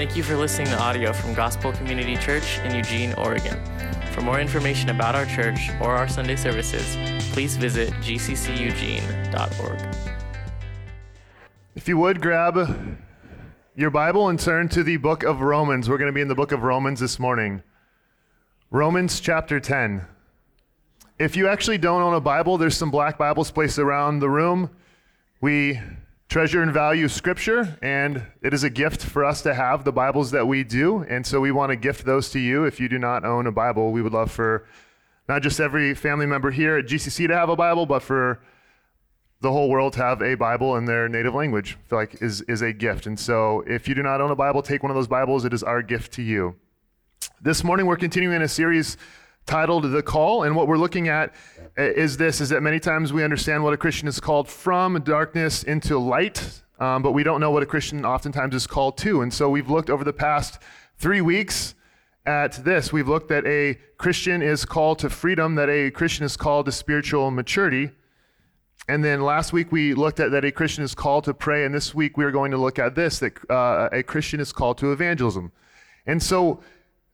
Thank you for listening to audio from Gospel Community Church in Eugene, Oregon. For more information about our church or our Sunday services, please visit gcceugene.org. If you would grab your Bible and turn to the book of Romans. We're going to be in the book of Romans this morning. Romans chapter 10. If you actually don't own a Bible, there's some black Bibles placed around the room. We treasure and value Scripture, and it is a gift for us to have the Bibles that we do. And so we want to gift those to you. If you do not own a Bible, we would love for not just every family member here at GCC to have a Bible, but for the whole world to have a Bible in their native language. I feel like is is a gift. And so if you do not own a Bible, take one of those Bibles. It is our gift to you. This morning we're continuing a series titled The Call. And what we're looking at is this, is that many times we understand what a Christian is called from darkness into light, um, but we don't know what a Christian oftentimes is called to. And so we've looked over the past three weeks at this. We've looked that a Christian is called to freedom, that a Christian is called to spiritual maturity. And then last week we looked at that a Christian is called to pray, and this week we are going to look at this that uh, a Christian is called to evangelism. And so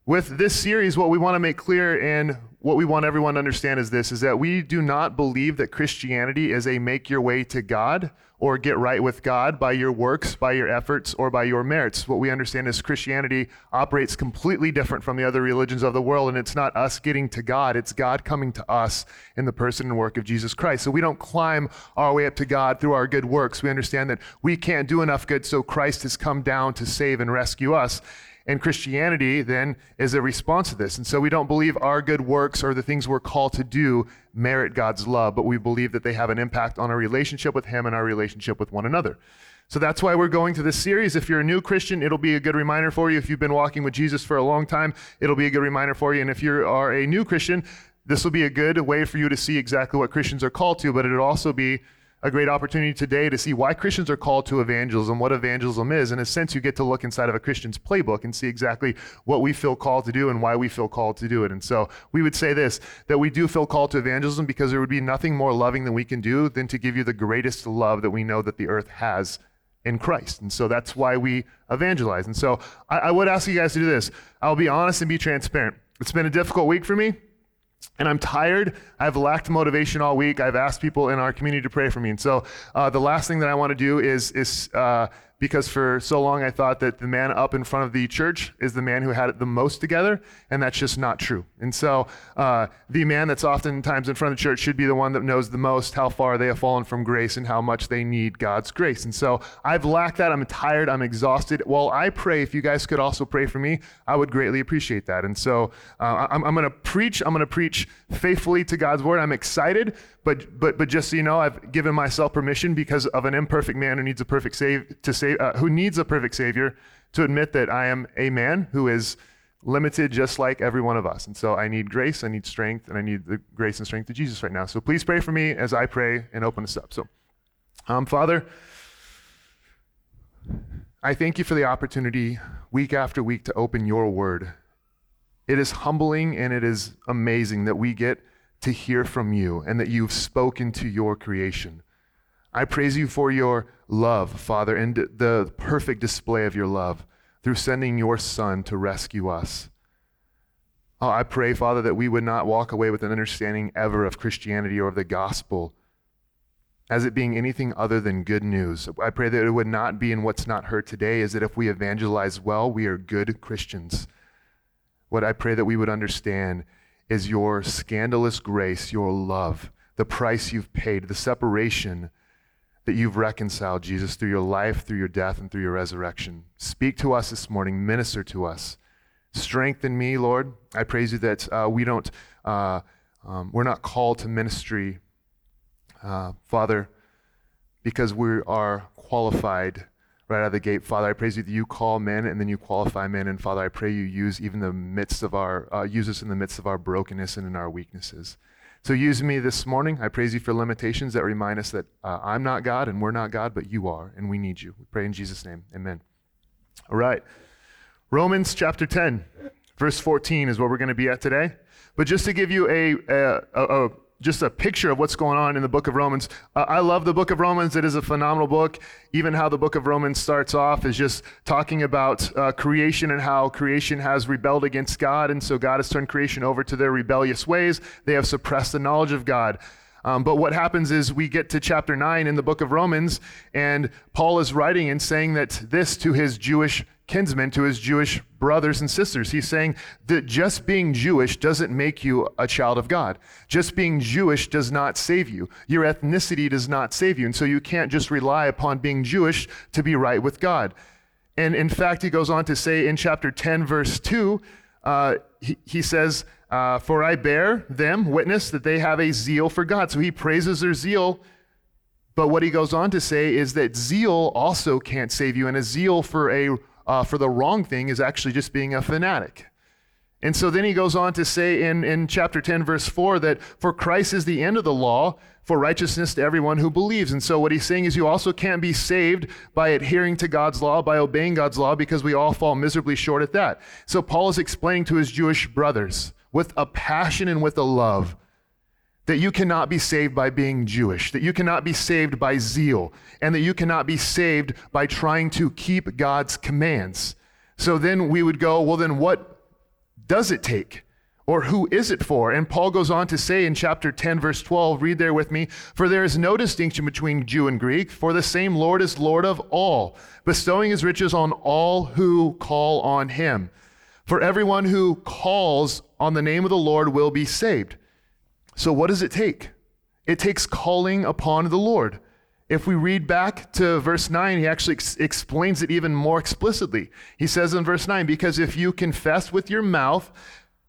with this series, what we want to make clear and what we want everyone to understand is this is that we do not believe that Christianity is a make your way to God or get right with God by your works, by your efforts, or by your merits. What we understand is Christianity operates completely different from the other religions of the world, and it's not us getting to God, it's God coming to us in the person and work of Jesus Christ. So we don't climb our way up to God through our good works. We understand that we can't do enough good, so Christ has come down to save and rescue us. And Christianity then is a response to this. And so we don't believe our good works or the things we're called to do merit God's love, but we believe that they have an impact on our relationship with Him and our relationship with one another. So that's why we're going to this series. If you're a new Christian, it'll be a good reminder for you. If you've been walking with Jesus for a long time, it'll be a good reminder for you. And if you are a new Christian, this will be a good way for you to see exactly what Christians are called to, but it'll also be a great opportunity today to see why Christians are called to evangelism, what evangelism is. In a sense, you get to look inside of a Christian's playbook and see exactly what we feel called to do and why we feel called to do it. And so we would say this that we do feel called to evangelism because there would be nothing more loving than we can do than to give you the greatest love that we know that the earth has in Christ. And so that's why we evangelize. And so I, I would ask you guys to do this. I'll be honest and be transparent. It's been a difficult week for me and I'm tired. I've lacked motivation all week. I've asked people in our community to pray for me. And so uh, the last thing that I want to do is, is uh, because for so long I thought that the man up in front of the church is the man who had it the most together, and that's just not true. And so uh, the man that's oftentimes in front of the church should be the one that knows the most how far they have fallen from grace and how much they need God's grace. And so I've lacked that. I'm tired. I'm exhausted. While I pray, if you guys could also pray for me, I would greatly appreciate that. And so uh, I'm, I'm going to preach. I'm going to preach faithfully to God's word. I'm excited, but but but just so you know, I've given myself permission because of an imperfect man who needs a perfect save to save uh, who needs a perfect savior to admit that I am a man who is limited just like every one of us. And so I need grace, I need strength, and I need the grace and strength of Jesus right now. So please pray for me as I pray and open us up. So, um, Father, I thank you for the opportunity week after week to open your word. It is humbling and it is amazing that we get to hear from you and that you've spoken to your creation. I praise you for your love, Father, and the perfect display of your love through sending your Son to rescue us. Oh, I pray, Father, that we would not walk away with an understanding ever of Christianity or of the gospel as it being anything other than good news. I pray that it would not be in what's not heard today, is that if we evangelize well, we are good Christians. What I pray that we would understand is your scandalous grace, your love, the price you've paid, the separation that you've reconciled, Jesus, through your life, through your death, and through your resurrection. Speak to us this morning, minister to us. Strengthen me, Lord. I praise you that uh, we don't, uh, um, we're not called to ministry, uh, Father, because we are qualified right out of the gate. Father, I praise you that you call men and then you qualify men. And Father, I pray you use even the midst of our, uh, use us in the midst of our brokenness and in our weaknesses. So use me this morning. I praise you for limitations that remind us that uh, I'm not God and we're not God, but you are, and we need you. We pray in Jesus' name. Amen. All right. Romans chapter 10, verse 14 is where we're going to be at today. But just to give you a, a, a, just a picture of what's going on in the book of Romans. Uh, I love the book of Romans. It is a phenomenal book. Even how the book of Romans starts off is just talking about uh, creation and how creation has rebelled against God. And so God has turned creation over to their rebellious ways. They have suppressed the knowledge of God. Um, but what happens is we get to chapter 9 in the book of Romans, and Paul is writing and saying that this to his Jewish kinsmen, to his Jewish brothers and sisters. He's saying that just being Jewish doesn't make you a child of God. Just being Jewish does not save you. Your ethnicity does not save you. And so you can't just rely upon being Jewish to be right with God. And in fact, he goes on to say in chapter 10, verse 2, uh, he, he says, uh, For I bear them witness that they have a zeal for God. So he praises their zeal. But what he goes on to say is that zeal also can't save you, and a zeal for a uh, for the wrong thing is actually just being a fanatic. And so then he goes on to say in, in chapter 10, verse 4, that for Christ is the end of the law for righteousness to everyone who believes. And so what he's saying is you also can't be saved by adhering to God's law, by obeying God's law, because we all fall miserably short at that. So Paul is explaining to his Jewish brothers with a passion and with a love that you cannot be saved by being Jewish, that you cannot be saved by zeal, and that you cannot be saved by trying to keep God's commands. So then we would go, well, then what does it take? Or who is it for? And Paul goes on to say in chapter 10, verse 12, read there with me, for there is no distinction between Jew and Greek, for the same Lord is Lord of all, bestowing his riches on all who call on him. For everyone who calls on the name of the Lord will be saved. So, what does it take? It takes calling upon the Lord. If we read back to verse 9, he actually ex- explains it even more explicitly. He says in verse 9, Because if you confess with your mouth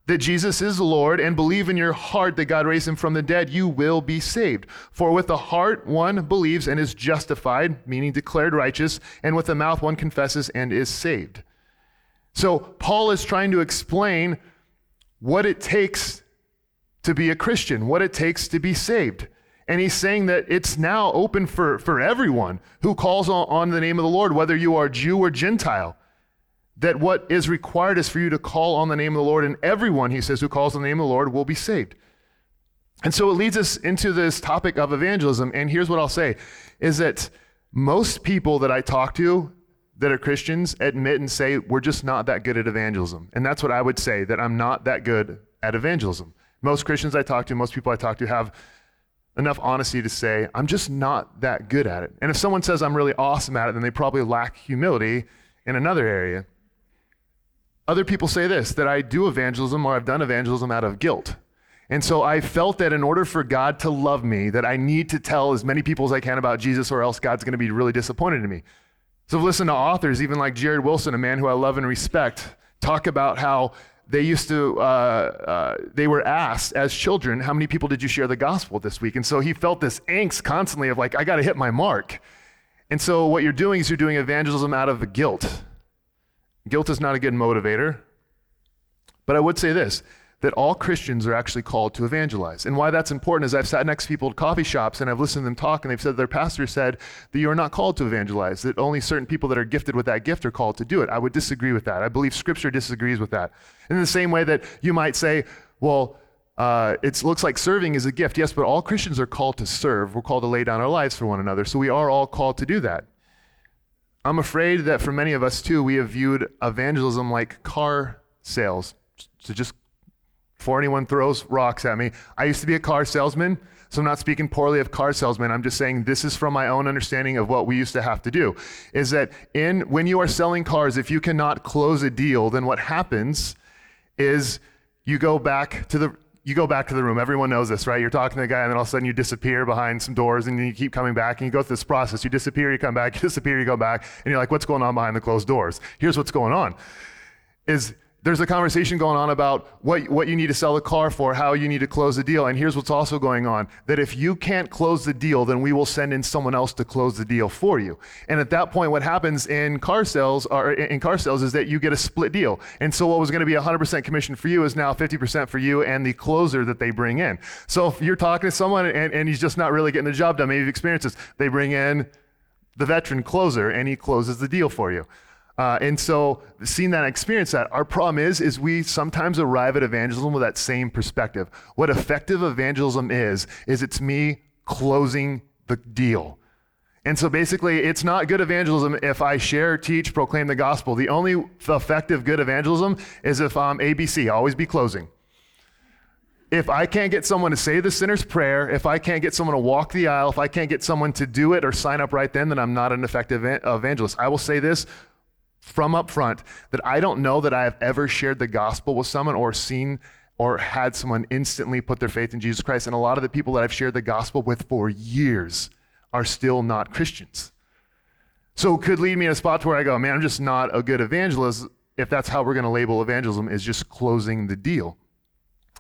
that Jesus is Lord and believe in your heart that God raised him from the dead, you will be saved. For with the heart one believes and is justified, meaning declared righteous, and with the mouth one confesses and is saved. So Paul is trying to explain what it takes to be a Christian, what it takes to be saved. And he's saying that it's now open for, for everyone who calls on, on the name of the Lord, whether you are Jew or Gentile. That what is required is for you to call on the name of the Lord, and everyone, he says, who calls on the name of the Lord will be saved. And so it leads us into this topic of evangelism. And here's what I'll say is that most people that I talk to that are Christians admit and say, we're just not that good at evangelism. And that's what I would say, that I'm not that good at evangelism. Most Christians I talk to, most people I talk to have enough honesty to say, I'm just not that good at it. And if someone says I'm really awesome at it, then they probably lack humility in another area. Other people say this that I do evangelism or I've done evangelism out of guilt. And so I felt that in order for God to love me, that I need to tell as many people as I can about Jesus, or else God's going to be really disappointed in me. So I've listened to authors, even like Jared Wilson, a man who I love and respect, talk about how they used to, uh, uh, they were asked as children, how many people did you share the gospel this week? And so he felt this angst constantly of like, I got to hit my mark. And so what you're doing is you're doing evangelism out of guilt. Guilt is not a good motivator. But I would say this that all Christians are actually called to evangelize. And why that's important is I've sat next to people at coffee shops and I've listened to them talk, and they've said their pastor said that you are not called to evangelize, that only certain people that are gifted with that gift are called to do it. I would disagree with that. I believe Scripture disagrees with that. In the same way that you might say, well, uh, it looks like serving is a gift. Yes, but all Christians are called to serve. We're called to lay down our lives for one another. So we are all called to do that. I'm afraid that for many of us too, we have viewed evangelism like car sales. To just before anyone throws rocks at me. I used to be a car salesman, so I'm not speaking poorly of car salesmen. I'm just saying this is from my own understanding of what we used to have to do. Is that in when you are selling cars, if you cannot close a deal, then what happens is you go back to the you go back to the room. Everyone knows this, right? You're talking to the guy, and then all of a sudden you disappear behind some doors, and you keep coming back, and you go through this process. You disappear, you come back, you disappear, you go back, and you're like, what's going on behind the closed doors? Here's what's going on. Is there's a conversation going on about what, what you need to sell the car for, how you need to close the deal. And here's what's also going on that if you can't close the deal, then we will send in someone else to close the deal for you. And at that point, what happens in car sales or in car sales is that you get a split deal. And so what was going to be 100% commission for you is now 50% for you and the closer that they bring in. So if you're talking to someone and, and he's just not really getting the job done, maybe you've experienced this, they bring in the veteran closer and he closes the deal for you. Uh, and so seeing that experience that our problem is is we sometimes arrive at evangelism with that same perspective. What effective evangelism is is it's me closing the deal. And so basically it's not good evangelism if i share teach proclaim the gospel. The only effective good evangelism is if i'm abc always be closing. If I can't get someone to say the sinner's prayer, if I can't get someone to walk the aisle, if I can't get someone to do it or sign up right then, then I'm not an effective evangelist. I will say this from up front that I don't know that I have ever shared the gospel with someone or seen or had someone instantly put their faith in Jesus Christ. And a lot of the people that I've shared the gospel with for years are still not Christians. So it could lead me in a spot to where I go, man, I'm just not a good evangelist if that's how we're going to label evangelism is just closing the deal.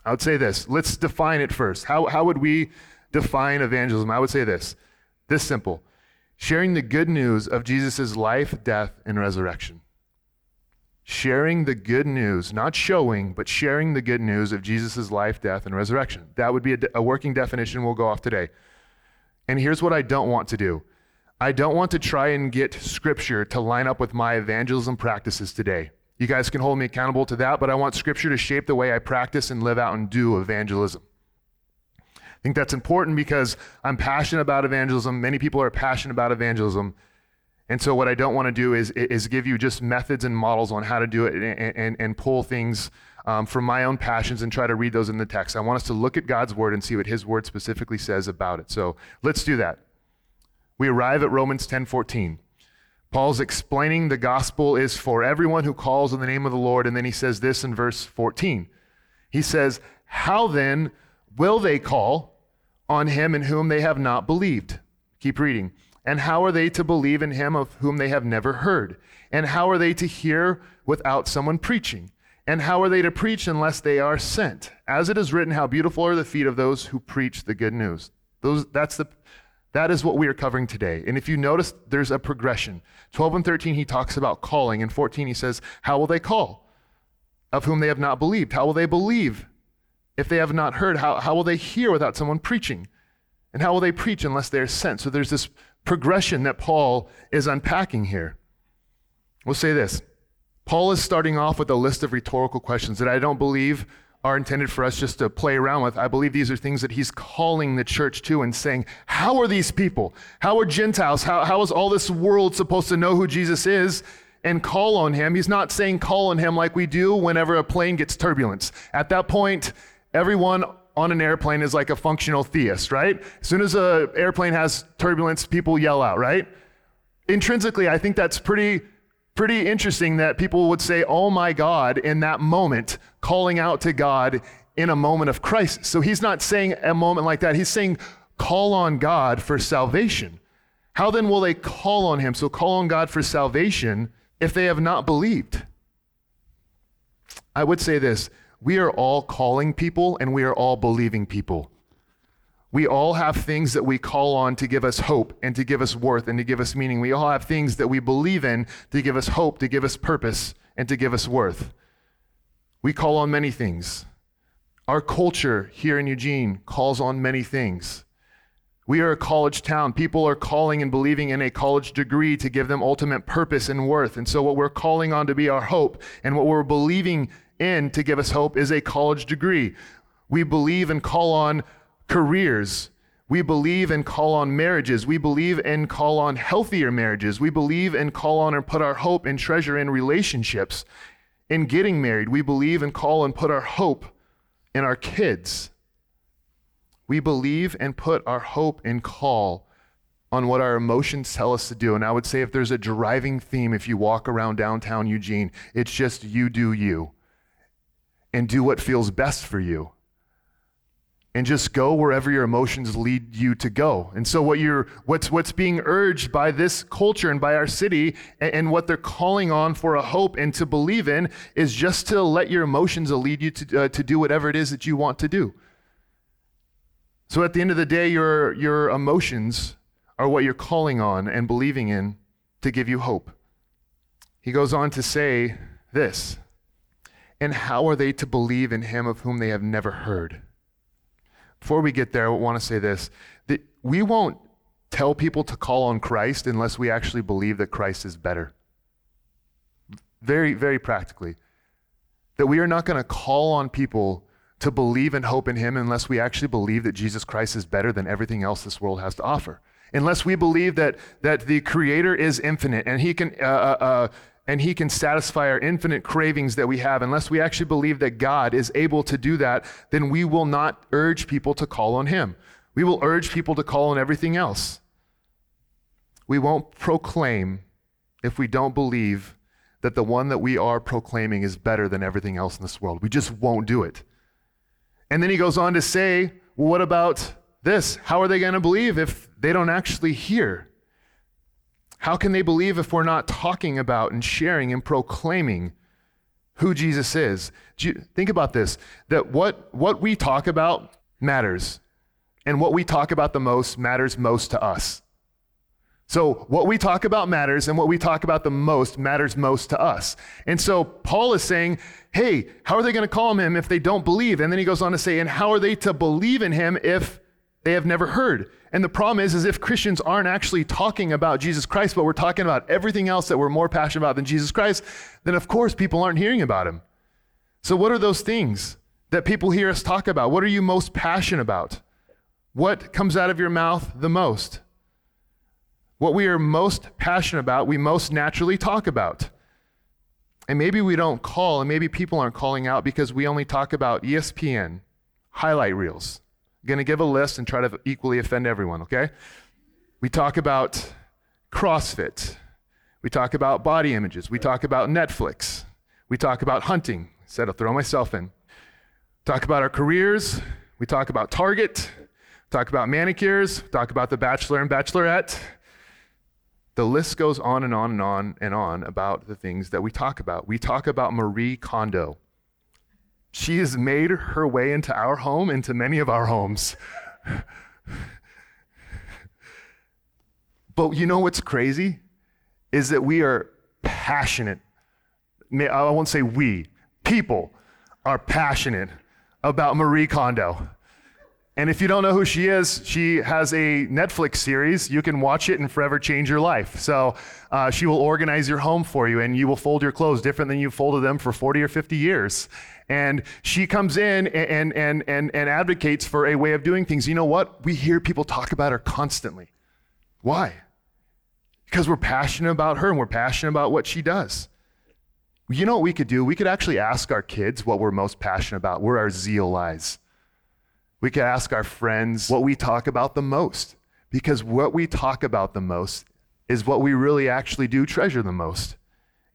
I would say this. Let's define it first. How, how would we define evangelism? I would say this this simple sharing the good news of Jesus' life, death, and resurrection. Sharing the good news, not showing, but sharing the good news of Jesus' life, death, and resurrection. That would be a, a working definition. We'll go off today. And here's what I don't want to do I don't want to try and get scripture to line up with my evangelism practices today. You guys can hold me accountable to that, but I want Scripture to shape the way I practice and live out and do evangelism. I think that's important because I'm passionate about evangelism. Many people are passionate about evangelism. And so, what I don't want to do is, is give you just methods and models on how to do it and, and, and pull things um, from my own passions and try to read those in the text. I want us to look at God's word and see what his word specifically says about it. So, let's do that. We arrive at Romans 10 14. Paul's explaining the gospel is for everyone who calls on the name of the Lord. And then he says this in verse 14. He says, How then will they call on him in whom they have not believed? Keep reading. And how are they to believe in him of whom they have never heard? And how are they to hear without someone preaching? And how are they to preach unless they are sent? As it is written, how beautiful are the feet of those who preach the good news. Those, that's the that is what we are covering today. And if you notice, there's a progression. 12 and 13, he talks about calling. In 14, he says, How will they call? Of whom they have not believed. How will they believe if they have not heard? How, how will they hear without someone preaching? And how will they preach unless they are sent? So there's this progression that Paul is unpacking here. We'll say this Paul is starting off with a list of rhetorical questions that I don't believe are intended for us just to play around with. I believe these are things that he's calling the church to and saying, How are these people? How are Gentiles? How, how is all this world supposed to know who Jesus is and call on him? He's not saying call on him like we do whenever a plane gets turbulence. At that point, everyone on an airplane is like a functional theist, right? As soon as an airplane has turbulence, people yell out, right? Intrinsically, I think that's pretty pretty interesting that people would say, Oh my God, in that moment, calling out to God in a moment of crisis. So he's not saying a moment like that. He's saying, Call on God for salvation. How then will they call on him? So call on God for salvation if they have not believed. I would say this we are all calling people and we are all believing people. We all have things that we call on to give us hope and to give us worth and to give us meaning. We all have things that we believe in to give us hope, to give us purpose, and to give us worth. We call on many things. Our culture here in Eugene calls on many things. We are a college town. People are calling and believing in a college degree to give them ultimate purpose and worth. And so, what we're calling on to be our hope and what we're believing in to give us hope is a college degree. We believe and call on careers. We believe and call on marriages. We believe and call on healthier marriages. We believe and call on and put our hope and treasure in relationships. In getting married, we believe and call and put our hope in our kids. We believe and put our hope and call on what our emotions tell us to do. And I would say if there's a driving theme, if you walk around downtown Eugene, it's just you do you and do what feels best for you and just go wherever your emotions lead you to go. And so what you're what's what's being urged by this culture and by our city and, and, what they're calling on for a hope and to believe in is just to let your emotions lead you to uh, to do whatever it is that you want to do. So at the end of the day your your emotions are what you're calling on and believing in to give you hope. He goes on to say this. And how are they to believe in him of whom they have never heard? Before we get there, I want to say this that we won't tell people to call on Christ unless we actually believe that Christ is better. very, very practically, that we are not going to call on people to believe and hope in Him unless we actually believe that Jesus Christ is better than everything else this world has to offer. Unless we believe that, that the Creator is infinite and He can. Uh, uh, uh and he can satisfy our infinite cravings that we have. Unless we actually believe that God is able to do that, then we will not urge people to call on him. We will urge people to call on everything else. We won't proclaim if we don't believe that the one that we are proclaiming is better than everything else in this world. We just won't do it. And then he goes on to say, well, what about this? How are they going to believe if they don't actually hear? How can they believe if we're not talking about and sharing and proclaiming who Jesus is? think about this that what, what we talk about matters, and what we talk about the most matters most to us. So, what we talk about matters, and what we talk about the most matters most to us. And so, Paul is saying, hey, how are they going to call him if they don't believe? And then he goes on to say, and how are they to believe in him if they have never heard? And the problem is, is if Christians aren't actually talking about Jesus Christ, but we're talking about everything else that we're more passionate about than Jesus Christ, then of course people aren't hearing about him. So what are those things that people hear us talk about? What are you most passionate about? What comes out of your mouth the most? What we are most passionate about, we most naturally talk about. And maybe we don't call, and maybe people aren't calling out because we only talk about ESPN, highlight reels, going to give a list and try to equally offend everyone, okay? We talk about CrossFit. We talk about body images. We talk about Netflix. We talk about hunting. Said I'll throw myself in. Talk about our careers. We talk about Target. Talk about manicures. Talk about the bachelor and bachelorette. The list goes on and on and on and on about the things that we talk about. We talk about Marie Kondo. She has made her way into our home, into many of our homes. but you know what's crazy? Is that we are passionate. I won't say we, people are passionate about Marie Kondo. And if you don't know who she is, she has a Netflix series. You can watch it and forever change your life. So uh, she will organize your home for you and you will fold your clothes different than you've folded them for 40 or 50 years. And she comes in and, and, and, and advocates for a way of doing things. You know what? We hear people talk about her constantly. Why? Because we're passionate about her and we're passionate about what she does. You know what we could do? We could actually ask our kids what we're most passionate about, where our zeal lies. We could ask our friends what we talk about the most, because what we talk about the most is what we really actually do treasure the most.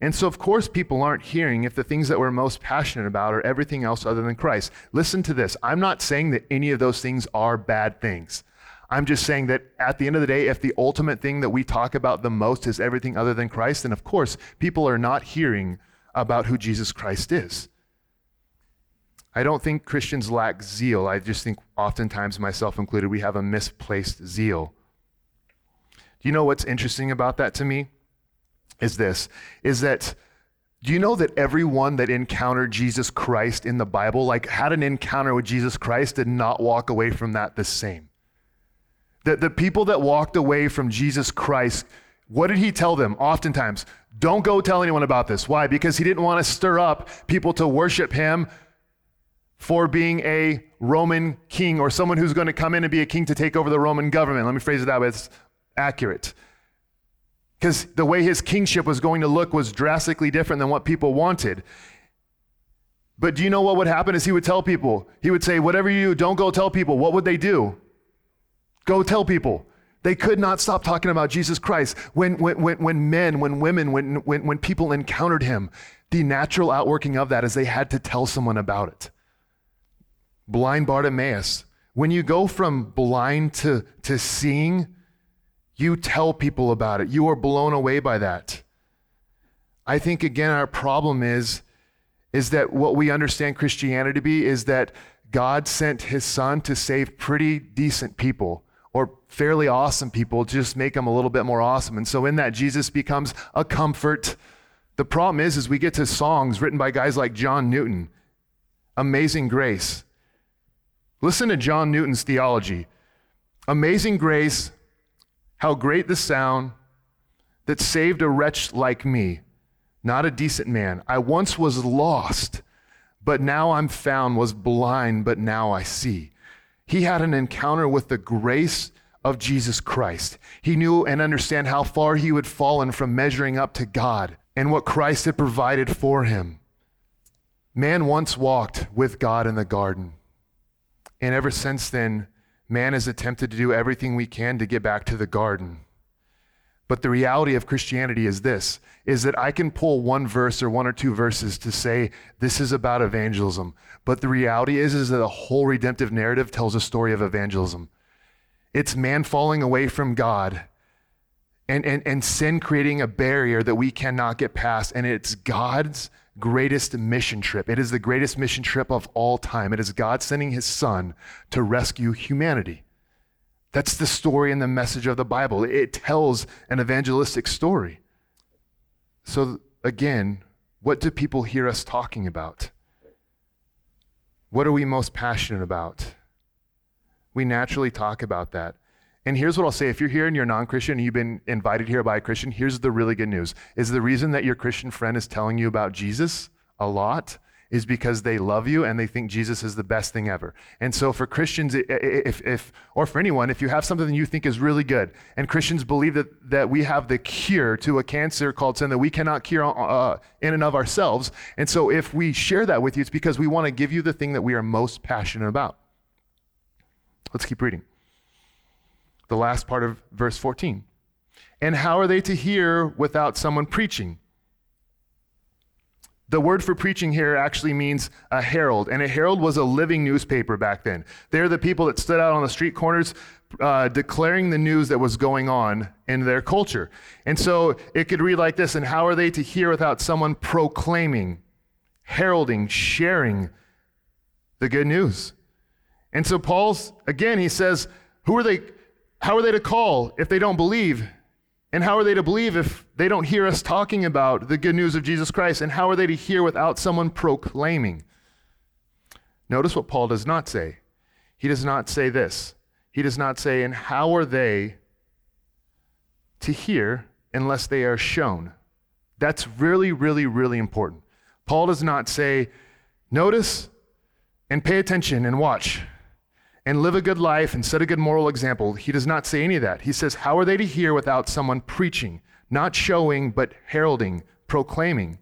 And so, of course, people aren't hearing if the things that we're most passionate about are everything else other than Christ. Listen to this. I'm not saying that any of those things are bad things. I'm just saying that at the end of the day, if the ultimate thing that we talk about the most is everything other than Christ, then of course, people are not hearing about who Jesus Christ is. I don't think Christians lack zeal. I just think oftentimes, myself included, we have a misplaced zeal. Do you know what's interesting about that to me? Is this, is that do you know that everyone that encountered Jesus Christ in the Bible, like had an encounter with Jesus Christ, did not walk away from that the same? That the people that walked away from Jesus Christ, what did he tell them? Oftentimes, don't go tell anyone about this. Why? Because he didn't want to stir up people to worship him for being a Roman king or someone who's going to come in and be a king to take over the Roman government. Let me phrase it that way, it's accurate. Because the way his kingship was going to look was drastically different than what people wanted. But do you know what would happen is he would tell people, he would say, whatever you do, don't go tell people. What would they do? Go tell people. They could not stop talking about Jesus Christ. When, when, when, when men, when women, when, when, when people encountered him, the natural outworking of that is they had to tell someone about it blind Bartimaeus. When you go from blind to, to seeing, you tell people about it. You are blown away by that. I think, again, our problem is, is that what we understand Christianity to be is that God sent his son to save pretty decent people or fairly awesome people, just make them a little bit more awesome. And so in that, Jesus becomes a comfort. The problem is, is we get to songs written by guys like John Newton, Amazing Grace. Listen to John Newton's theology. Amazing grace, how great the sound that saved a wretch like me. not a decent man. I once was lost, but now I'm found, was blind, but now I see. He had an encounter with the grace of Jesus Christ. He knew and understand how far he had fallen from measuring up to God and what Christ had provided for him. Man once walked with God in the garden. And ever since then, man has attempted to do everything we can to get back to the garden. But the reality of Christianity is this is that I can pull one verse or one or two verses to say this is about evangelism. But the reality is is that the whole redemptive narrative tells a story of evangelism. It's man falling away from God and, and, and sin creating a barrier that we cannot get past. And it's God's greatest mission trip. It is the greatest mission trip of all time. It is God sending his son to rescue humanity. That's the story and the message of the Bible. It tells an evangelistic story. So, again, what do people hear us talking about? What are we most passionate about? We naturally talk about that. And here's what I'll say if you're here and you're non Christian and you've been invited here by a Christian, here's the really good news is the reason that your Christian friend is telling you about Jesus a lot is because they love you and they think Jesus is the best thing ever. And so for Christians, if, if, or for anyone, if you have something that you think is really good, and Christians believe that, that we have the cure to a cancer called sin that we cannot cure uh, in and of ourselves, and so if we share that with you, it's because we want to give you the thing that we are most passionate about. Let's keep reading the last part of verse 14. And how are they to hear without someone preaching? The word for preaching here actually means a herald, and a herald was a living newspaper back then. They're the people that stood out on the street corners uh, declaring the news that was going on in their culture. And so it could read like this And how are they to hear without someone proclaiming, heralding, sharing the good news? And so Paul's, again, he says, Who are they? How are they to call if they don't believe? And how are they to believe if they don't hear us talking about the good news of Jesus Christ? And how are they to hear without someone proclaiming? Notice what Paul does not say. He does not say this. He does not say, and how are they to hear unless they are shown? That's really, really, really important. Paul does not say, notice and pay attention and watch and live a good life and set a good moral example. He does not say any of that. He says, How are they to hear without someone preaching, not showing, but heralding, proclaiming?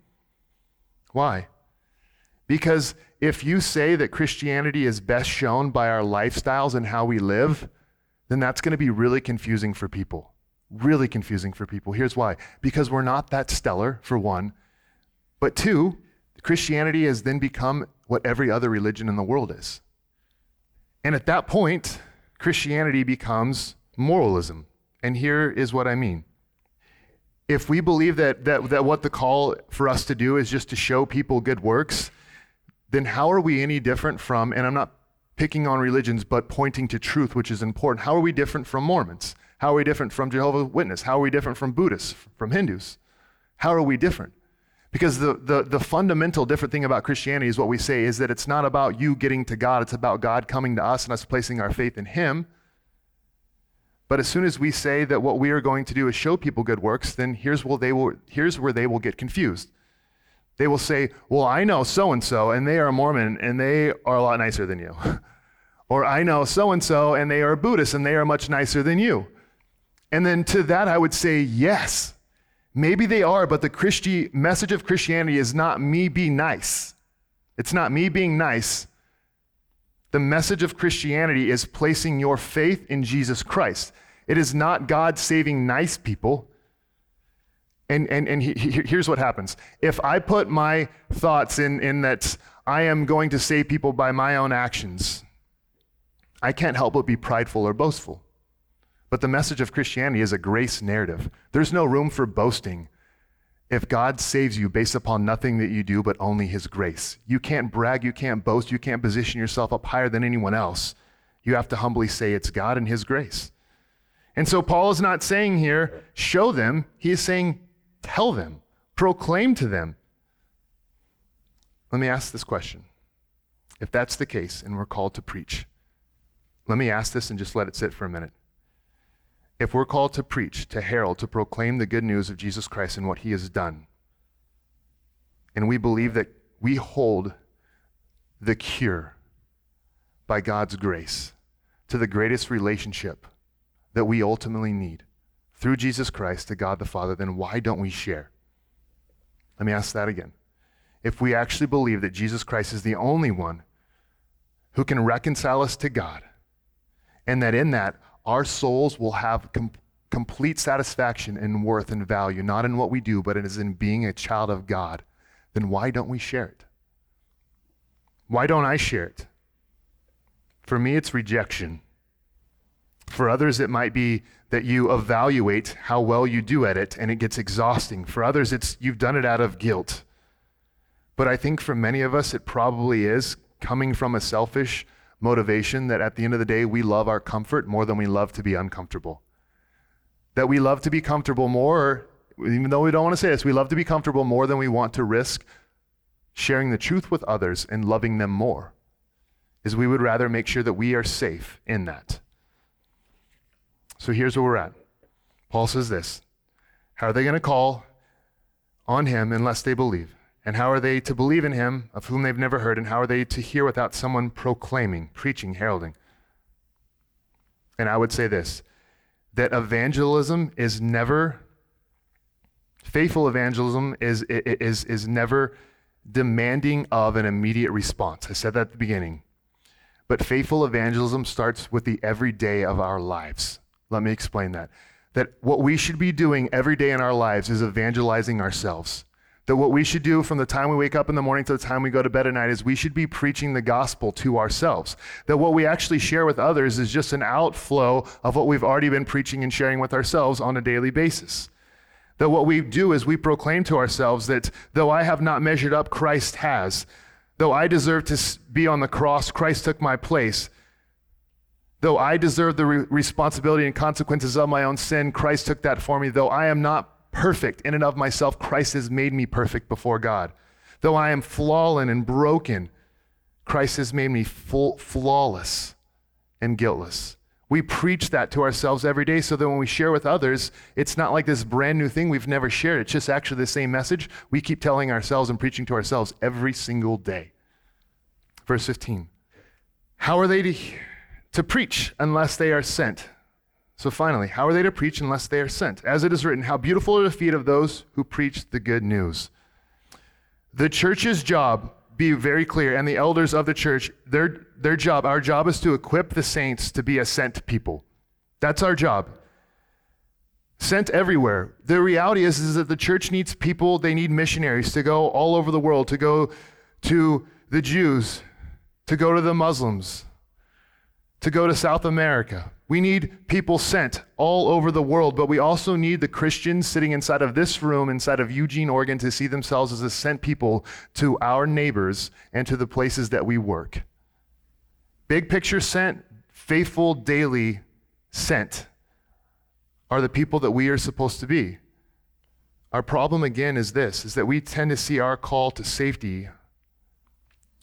Why? Because if you say that Christianity is best shown by our lifestyles and how we live, then that's going to be really confusing for people. Really confusing for people. Here's why because we're not that stellar, for one. But two, Christianity has then become what every other religion in the world is. And at that point, Christianity becomes moralism. And here is what I mean. If we believe that, that, that what the call for us to do is just to show people good works, then how are we any different from, and I'm not picking on religions, but pointing to truth, which is important. How are we different from Mormons? How are we different from Jehovah's Witness? How are we different from Buddhists, from Hindus? How are we different? Because the, the, the, fundamental different thing about Christianity is what we say is that it's not about you getting to God, it's about God coming to us and us placing our faith in Him. But as soon as we say that what we are going to do is show people good works, then here's where they will, here's where they will get confused. They will say, Well, I know so and so, and they are a Mormon, and they are a lot nicer than you. or I know so and so, and they are Buddhist, and they are much nicer than you. And then to that, I would say, Yes. Maybe they are, but the Christi- message of Christianity is not me be nice. It's not me being nice. The message of Christianity is placing your faith in Jesus Christ. It is not God saving nice people. And, and, and he, he, here's what happens if I put my thoughts in, in that I am going to save people by my own actions, I can't help but be prideful or boastful. But the message of Christianity is a grace narrative. There's no room for boasting if God saves you based upon nothing that you do, but only His grace. You can't brag, you can't boast, you can't position yourself up higher than anyone else. You have to humbly say it's God and His grace. And so Paul is not saying here, show them. He is saying, tell them, proclaim to them. Let me ask this question. If that's the case and we're called to preach, let me ask this and just let it sit for a minute. If we're called to preach, to herald, to proclaim the good news of Jesus Christ and what he has done, And we believe that we hold the cure by God's grace to the greatest relationship that we ultimately need through Jesus Christ to God the Father, then why don't we share? Let me ask that again. If we actually believe that Jesus Christ is the only one who can reconcile us to God, and that in that our souls will have com- complete satisfaction and worth and value, not in what we do, but it is in being a child of God, then why don't we share it? Why don't I share it? For me, it's rejection. For others, it might be that you evaluate how well you do at it and it gets exhausting. For others, it's you've done it out of guilt. But I think for many of us, it probably is coming from a selfish motivation that at the end of the day, we love our comfort more than we love to be uncomfortable. That we love to be comfortable more, even though we don't want to say this, we love to be comfortable more than we want to risk sharing the truth with others and loving them more. Is we would rather make sure that we are safe in that. So here's where we're at. Paul says this How are they going to call on him unless they believe? And how are they to believe in him of whom they've never heard? And how are they to hear without someone proclaiming, preaching, heralding? And I would say this that evangelism is never, faithful evangelism is, is, is never demanding of an immediate response. I said that at the beginning. But faithful evangelism starts with the everyday of our lives. Let me explain that. That what we should be doing every day in our lives is evangelizing ourselves. That what we should do from the time we wake up in the morning to the time we go to bed at night is we should be preaching the gospel to ourselves. That what we actually share with others is just an outflow of what we've already been preaching and sharing with ourselves on a daily basis. That what we do is we proclaim to ourselves that though I have not measured up, Christ has. Though I deserve to be on the cross, Christ took my place. Though I deserve the re- responsibility and consequences of my own sin, Christ took that for me. Though I am not perfect in and of myself, Christ has made me perfect before God. Though I am fallen and broken, Christ has made me full, flawless and guiltless. We preach that to ourselves every day so that when we share with others, it's not like this brand new thing we've never shared. It's just actually the same message we keep telling ourselves and preaching to ourselves every single day. Verse 15. How are they to to preach unless they are sent. So finally, how are they to preach unless they are sent? As it is written, how beautiful are the feet of those who preach the good news. The church's job, be very clear, and the elders of the church, their, their job, our job is to equip the saints to be a sent people. That's our job. Sent everywhere. The reality is, is that the church needs people, they need missionaries to go all over the world, to go to the Jews, to go to the Muslims, to go to South America. We need people sent all over the world, but we also need the Christians sitting inside of this room, inside of Eugene, Oregon, to see themselves as a sent people to our neighbors and to the places that we work. Big picture sent, faithful, daily sent are the people that we are supposed to be. Our problem again is this is that we tend to see our call to safety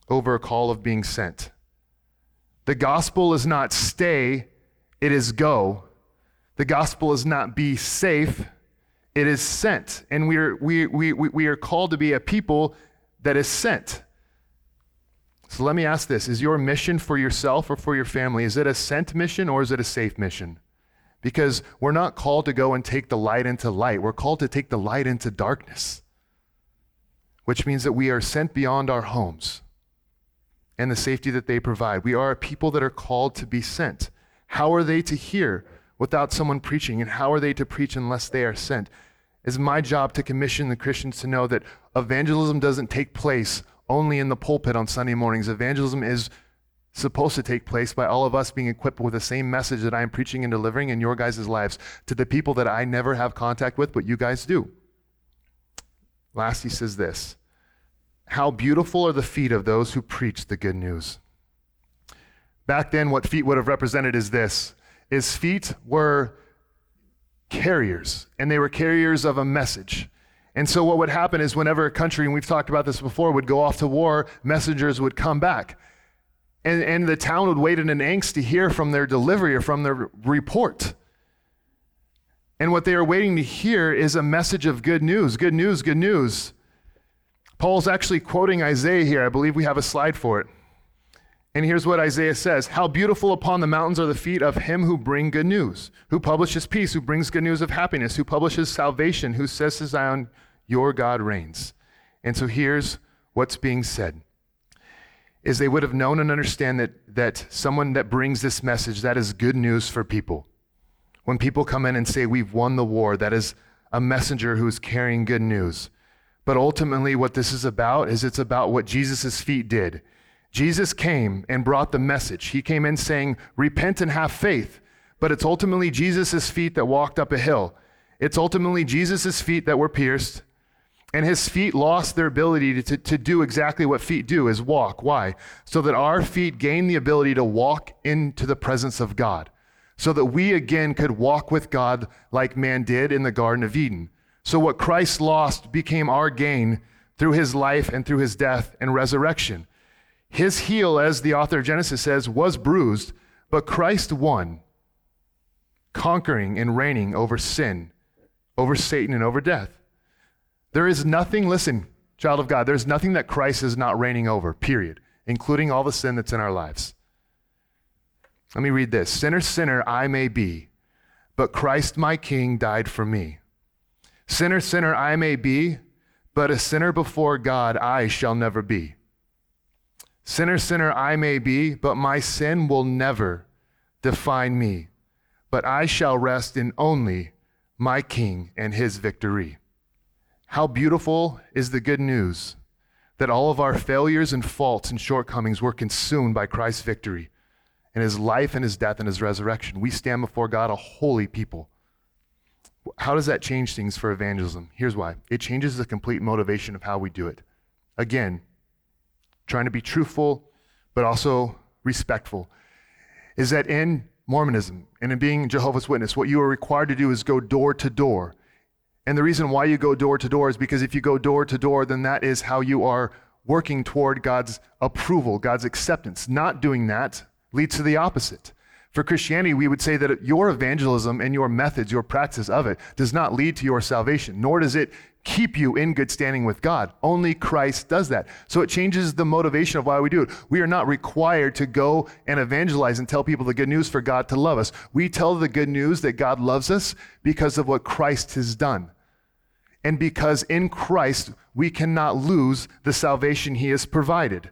over a call of being sent. The gospel is not stay, it is go. The gospel is not be safe, it is sent. And we are, we, we, we are called to be a people that is sent. So let me ask this Is your mission for yourself or for your family? Is it a sent mission or is it a safe mission? Because we're not called to go and take the light into light. We're called to take the light into darkness, which means that we are sent beyond our homes and the safety that they provide. We are a people that are called to be sent. How are they to hear without someone preaching? And how are they to preach unless they are sent? It's my job to commission the Christians to know that evangelism doesn't take place only in the pulpit on Sunday mornings. Evangelism is supposed to take place by all of us being equipped with the same message that I am preaching and delivering in your guys' lives to the people that I never have contact with, but you guys do. Last, he says this how beautiful are the feet of those who preach the good news. Back then, what feet would have represented is this is feet were carriers, and they were carriers of a message. And so, what would happen is, whenever a country, and we've talked about this before, would go off to war, messengers would come back. And, and the town would wait in an angst to hear from their delivery or from their report. And what they are waiting to hear is a message of good news, good news, good news. Paul's actually quoting Isaiah here. I believe we have a slide for it. And here's what Isaiah says How beautiful upon the mountains are the feet of him who bring good news, who publishes peace, who brings good news of happiness, who publishes salvation, who says to Zion, Your God reigns. And so here's what's being said is they would have known and understand that, that someone that brings this message, that is good news for people. When people come in and say, We've won the war, that is a messenger who is carrying good news. But ultimately, what this is about is it's about what Jesus' feet did. Jesus came and brought the message. He came in saying, Repent and have faith. But it's ultimately Jesus' feet that walked up a hill. It's ultimately Jesus' feet that were pierced. And his feet lost their ability to, to, to, do exactly what feet do is walk. Why? So that our feet gain the ability to walk into the presence of God. So that we again could walk with God like man did in the Garden of Eden. So what Christ lost became our gain through his life and through his death and resurrection. His heel, as the author of Genesis says, was bruised, but Christ won, conquering and reigning over sin, over Satan, and over death. There is nothing, listen, child of God, there's nothing that Christ is not reigning over, period, including all the sin that's in our lives. Let me read this Sinner, sinner, I may be, but Christ my King died for me. Sinner, sinner, I may be, but a sinner before God I shall never be. Sinner, sinner I may be, but my sin will never define me. But I shall rest in only my King and his victory. How beautiful is the good news that all of our failures and faults and shortcomings were consumed by Christ's victory in his life and his death and his resurrection. We stand before God a holy people. How does that change things for evangelism? Here's why it changes the complete motivation of how we do it. Again, trying to be truthful, but also respectful, is that in Mormonism and in being Jehovah's Witness, what you are required to do is go door to door. And the reason why you go door to door is because if you go door to door, then that is how you are working toward God's approval, God's acceptance. Not doing that leads to the opposite. For Christianity, we would say that your evangelism and your methods, your practice of it, does not lead to your salvation, nor does it keep you in good standing with God. Only Christ does that. So it changes the motivation of why we do it. We are not required to go and evangelize and tell people the good news for God to love us. We tell the good news that God loves us because of what Christ has done. And because in Christ we cannot lose the salvation he has provided.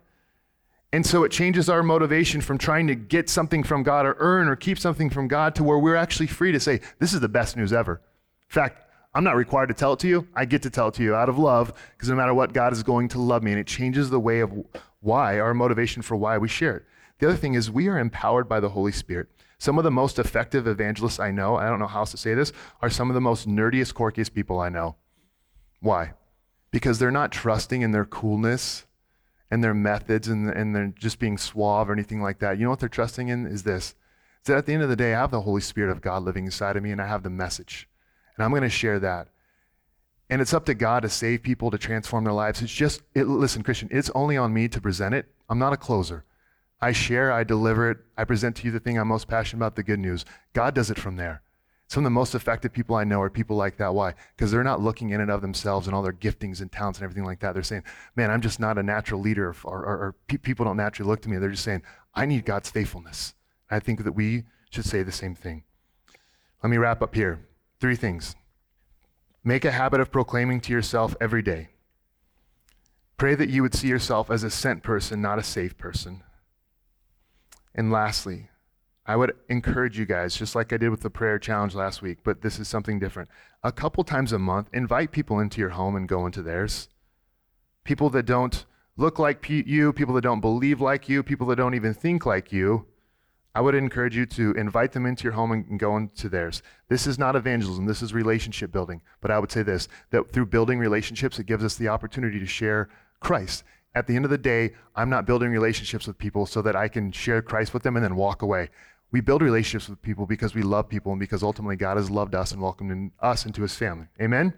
And so it changes our motivation from trying to get something from God or earn or keep something from God to where we're actually free to say, This is the best news ever. In fact, I'm not required to tell it to you. I get to tell it to you out of love because no matter what, God is going to love me. And it changes the way of why, our motivation for why we share it. The other thing is, we are empowered by the Holy Spirit. Some of the most effective evangelists I know, I don't know how else to say this, are some of the most nerdiest, quirkiest people I know. Why? Because they're not trusting in their coolness and their methods and, and they're just being suave or anything like that. You know what they're trusting in is this. Is that at the end of the day, I have the Holy Spirit of God living inside of me and I have the message. And I'm going to share that. And it's up to God to save people, to transform their lives. It's just, it, listen, Christian, it's only on me to present it. I'm not a closer. I share, I deliver it, I present to you the thing I'm most passionate about, the good news. God does it from there. Some of the most effective people I know are people like that. Why? Because they're not looking in and of themselves and all their giftings and talents and everything like that. They're saying, man, I'm just not a natural leader, or, or, or pe- people don't naturally look to me. They're just saying, I need God's faithfulness. I think that we should say the same thing. Let me wrap up here. Three things. Make a habit of proclaiming to yourself every day. Pray that you would see yourself as a sent person, not a saved person. And lastly, I would encourage you guys, just like I did with the prayer challenge last week, but this is something different. A couple times a month, invite people into your home and go into theirs. People that don't look like you, people that don't believe like you, people that don't even think like you. I would encourage you to invite them into your home and go into theirs. This is not evangelism, this is relationship building. But I would say this that through building relationships, it gives us the opportunity to share Christ. At the end of the day, I'm not building relationships with people so that I can share Christ with them and then walk away. We build relationships with people because we love people and because ultimately God has loved us and welcomed us into his family. Amen?